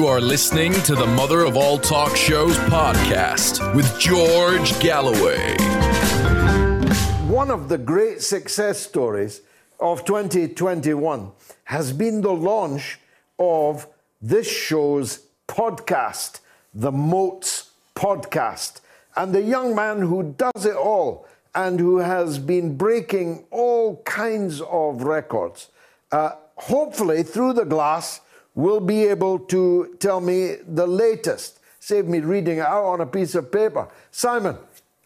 You are listening to the Mother of All Talk Shows podcast with George Galloway. One of the great success stories of 2021 has been the launch of this show's podcast, the Moats Podcast. And the young man who does it all and who has been breaking all kinds of records, uh, hopefully through the glass, will be able to tell me the latest. Save me reading it out on a piece of paper. Simon,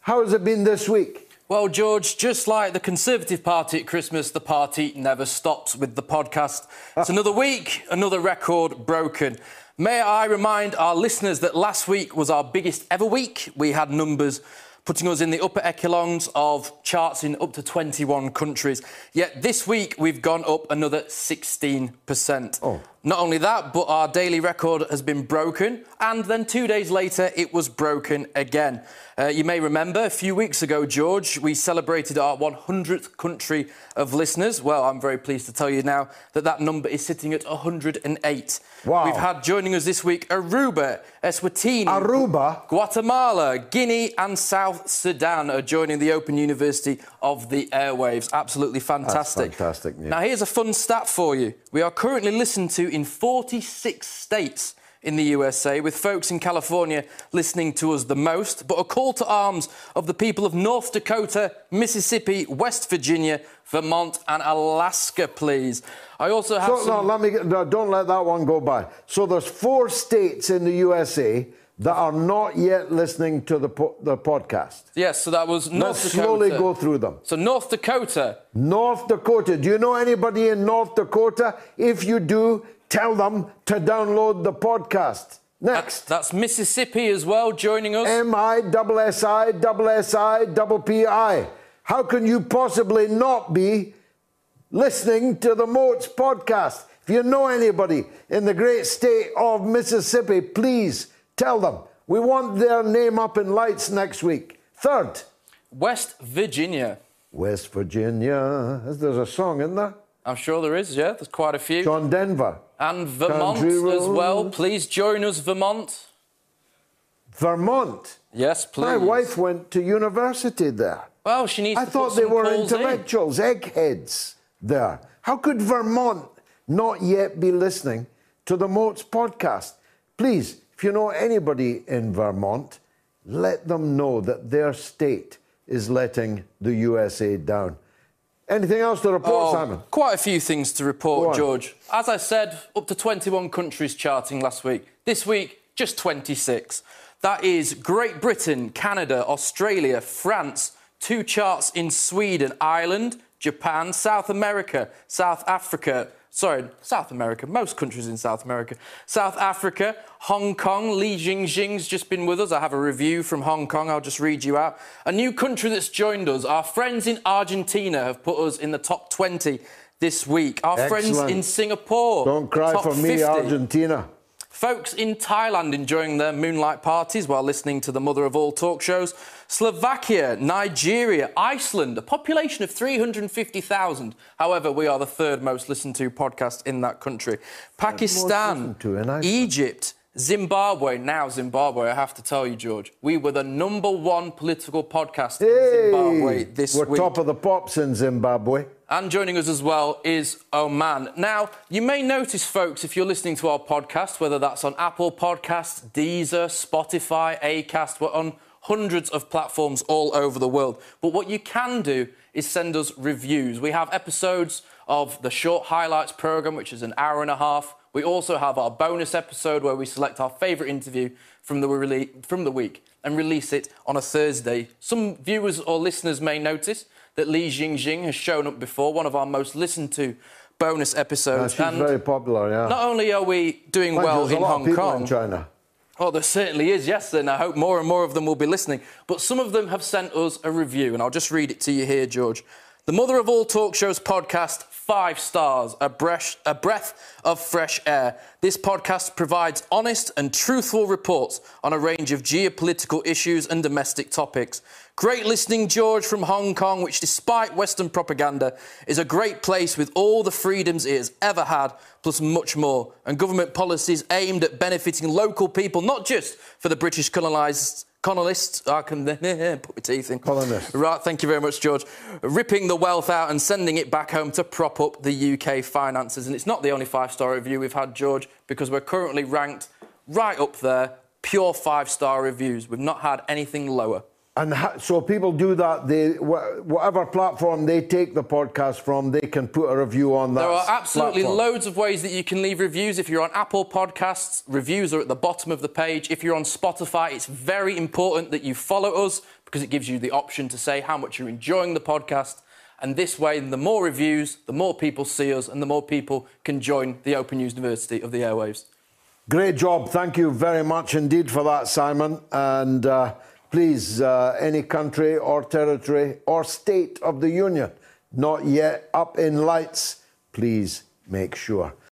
how has it been this week? Well, George, just like the Conservative Party at Christmas, the party never stops with the podcast. It's another week, another record broken. May I remind our listeners that last week was our biggest ever week. We had numbers putting us in the upper echelons of charts in up to 21 countries. Yet this week we've gone up another 16%. Oh. Not only that, but our daily record has been broken, and then two days later it was broken again. Uh, you may remember a few weeks ago, George, we celebrated our 100th country of listeners. Well, I'm very pleased to tell you now that that number is sitting at 108. Wow. We've had joining us this week Aruba, Eswatini, Aruba? Guatemala, Guinea, and South Sudan are joining the Open University of the airwaves. Absolutely fantastic. fantastic news. Now, here's a fun stat for you. We are currently listened to in 46 states in the USA, with folks in California listening to us the most. But a call to arms of the people of North Dakota, Mississippi, West Virginia, Vermont, and Alaska, please. I also have So, no, let me get, no, don't let that one go by. So there's four states in the USA that are not yet listening to the po- the podcast. Yes, so that was North Let's Dakota. slowly go through them. So North Dakota, North Dakota. Do you know anybody in North Dakota? If you do, tell them to download the podcast. Next. That's Mississippi as well, joining us. M I S I S I P I. How can you possibly not be listening to the Moats podcast? If you know anybody in the great state of Mississippi, please tell them. We want their name up in lights next week. Third, West Virginia. West Virginia. There's a song in there. I'm sure there is, yeah. There's quite a few. John Denver. and Vermont as well. Please join us, Vermont. Vermont. Yes, please. My wife went to university there. Well, she needs to I thought they were calls in. intellectuals, eggheads there. How could Vermont not yet be listening to the Moats podcast? Please, if you know anybody in Vermont, let them know that their state is letting the USA down. Anything else to report, Oh, Simon? Quite a few things to report. George. As I said, up to 21 countries charting last week. This week, just 26. That is Great Britain, Canada, Australia, France, two charts in Sweden, Ireland, Japan, South America, South Africa. Sorry, South America, most countries in South America. South Africa, Hong Kong, Li Jingjing's just been with us. I have a review from Hong Kong, I'll just read you out. A new country that's joined us. Our friends in Argentina have put us in the top 20 this week. Our friends in Singapore. Don't cry for me, 50. Argentina. Folks in Thailand enjoying their moonlight parties while listening to the mother of all talk shows. Slovakia, Nigeria, Iceland, a population of 350,000. However, we are the third most listened to podcast in that country. Pakistan, Egypt, Zimbabwe. Now, Zimbabwe, I have to tell you, George, we were the number one political podcast in Zimbabwe this we're week. top of the pops in Zimbabwe. And joining us as well is Oman. Now, you may notice, folks, if you're listening to our podcast, whether that's on Apple Podcasts, Deezer, Spotify, Acast, we're on hundreds of platforms all over the world. But what you can do is send us reviews. We have episodes of the short highlights program, which is an hour and a half. We also have our bonus episode where we select our favourite interview from the, rele- from the week and release it on a Thursday. Some viewers or listeners may notice that Li Jingjing has shown up before, one of our most listened to bonus episodes. she's and very popular, yeah. not only are we doing Mind well in Hong Kong, in China. Oh, there certainly is, yes, and I hope more and more of them will be listening. But some of them have sent us a review, and I'll just read it to you here, George. The Mother of All Talk Shows podcast, five stars, a breath, a breath of fresh air. This podcast provides honest and truthful reports on a range of geopolitical issues and domestic topics. Great listening, George, from Hong Kong, which, despite Western propaganda, is a great place with all the freedoms it has ever had, plus much more, and government policies aimed at benefiting local people, not just for the British colonised colonists, I can put my teeth in. Colonists. Right, thank you very much, George. Ripping the wealth out and sending it back home to prop up the UK finances. And it's not the only five star review we've had, George, because we're currently ranked right up there, pure five star reviews. We've not had anything lower. And ha- so people do that. They wh- whatever platform they take the podcast from, they can put a review on that. There are absolutely platform. loads of ways that you can leave reviews. If you're on Apple Podcasts, reviews are at the bottom of the page. If you're on Spotify, it's very important that you follow us because it gives you the option to say how much you're enjoying the podcast. And this way, the more reviews, the more people see us, and the more people can join the Open University of the Airwaves. Great job. Thank you very much indeed for that, Simon. And uh, please, uh, any country or territory or state of the Union not yet up in lights, please make sure.